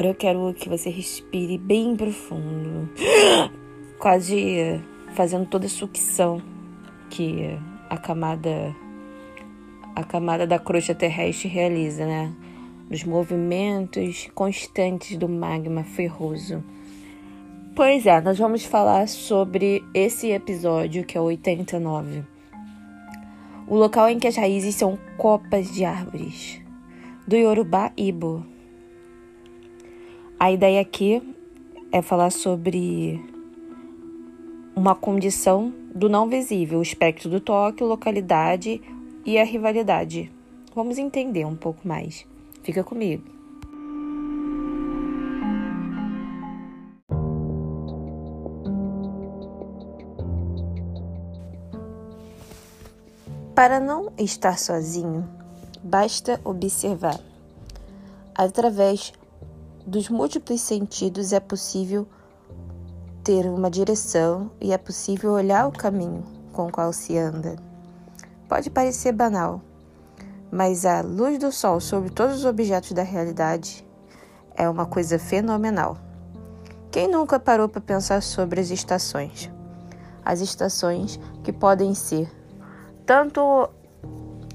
Agora eu quero que você respire bem profundo, quase fazendo toda a sucção que a camada a camada da crosta terrestre realiza, né? Nos movimentos constantes do magma ferroso. Pois é, nós vamos falar sobre esse episódio que é o 89. O local em que as raízes são copas de árvores, do Yorubá Ibo. A ideia aqui é falar sobre uma condição do não visível, o espectro do toque, localidade e a rivalidade. Vamos entender um pouco mais. Fica comigo. Para não estar sozinho, basta observar. Através dos múltiplos sentidos é possível ter uma direção e é possível olhar o caminho com o qual se anda. Pode parecer banal, mas a luz do sol sobre todos os objetos da realidade é uma coisa fenomenal. Quem nunca parou para pensar sobre as estações? As estações que podem ser tanto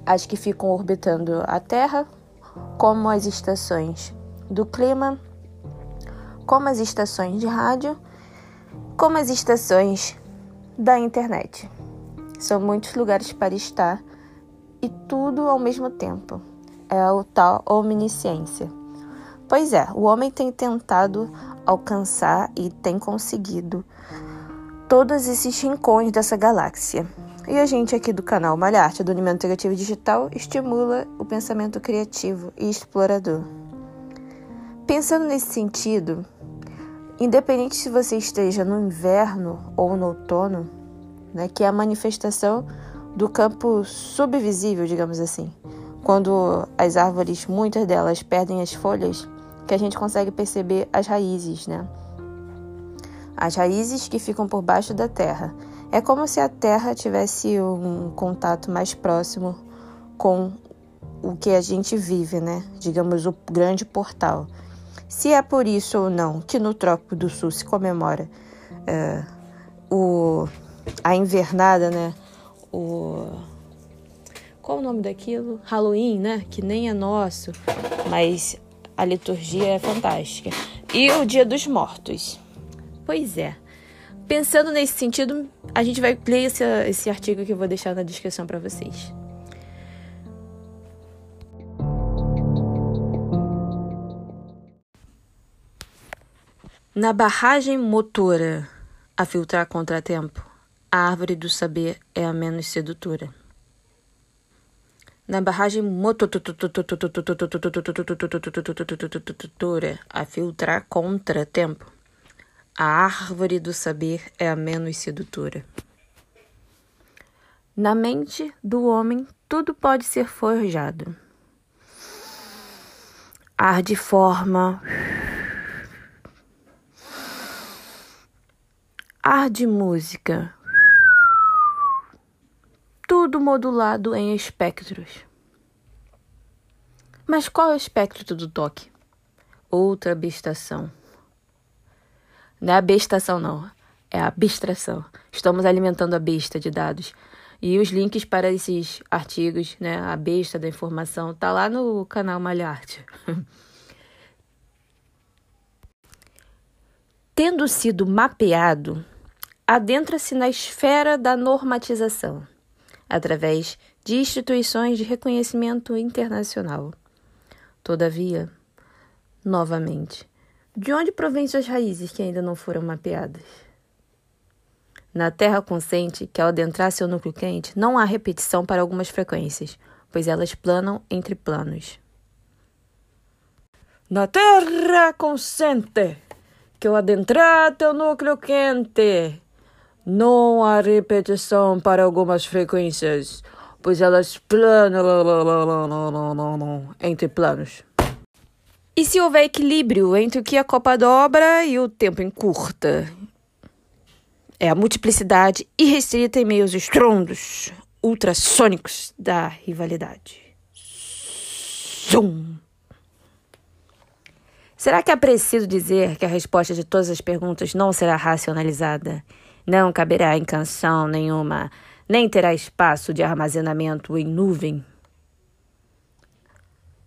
as que ficam orbitando a Terra, como as estações do clima, como as estações de rádio como as estações da internet. São muitos lugares para estar e tudo ao mesmo tempo. É a tal omnisciência. Pois é, o homem tem tentado alcançar e tem conseguido todos esses rincões dessa galáxia. E a gente aqui do canal Malharte do Alimento Negativo Digital estimula o pensamento criativo e explorador. Pensando nesse sentido, Independente se você esteja no inverno ou no outono, né, que é a manifestação do campo subvisível, digamos assim. Quando as árvores, muitas delas, perdem as folhas, que a gente consegue perceber as raízes, né? As raízes que ficam por baixo da terra. É como se a terra tivesse um contato mais próximo com o que a gente vive, né? Digamos, o grande portal. Se é por isso ou não que no Trópico do Sul se comemora uh, o, a invernada, né? O, qual o nome daquilo? Halloween, né? Que nem é nosso, mas a liturgia é fantástica. E o Dia dos Mortos. Pois é. Pensando nesse sentido, a gente vai ler esse, esse artigo que eu vou deixar na descrição para vocês. Na barragem motora a filtrar contratempo, a árvore do saber é a menos sedutora. Na barragem motora a filtrar contratempo, a árvore do saber é a menos sedutora. Na mente do homem tudo pode ser forjado. Ar de forma ar de música. Tudo modulado em espectros. Mas qual é o espectro do toque? Outra abstração. Não é abstração, não. É abstração. Estamos alimentando a besta de dados. E os links para esses artigos, né, a besta da informação, tá lá no canal Malharte. Tendo sido mapeado adentra-se na esfera da normatização, através de instituições de reconhecimento internacional. Todavia, novamente, de onde provêm suas raízes que ainda não foram mapeadas? Na Terra consciente, que ao adentrar seu núcleo quente, não há repetição para algumas frequências, pois elas planam entre planos. Na Terra consciente, que ao adentrar teu núcleo quente, não há repetição para algumas frequências, pois elas planam entre planos. E se houver equilíbrio entre o que a copa dobra e o tempo encurta? É a multiplicidade irrestrita em meio aos estrondos ultrassônicos da rivalidade. Zoom. Será que é preciso dizer que a resposta de todas as perguntas não será racionalizada? Não caberá em canção nenhuma, nem terá espaço de armazenamento em nuvem?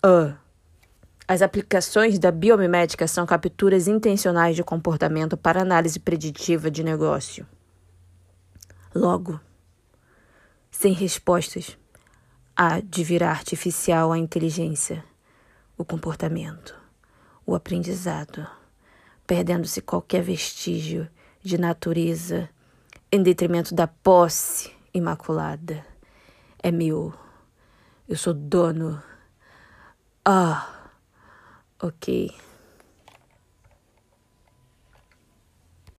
Uh. As aplicações da biomimética são capturas intencionais de comportamento para análise preditiva de negócio. Logo, sem respostas, há de virar artificial a inteligência, o comportamento o aprendizado, perdendo-se qualquer vestígio de natureza em detrimento da posse imaculada. É meu. Eu sou dono. Ah, ok.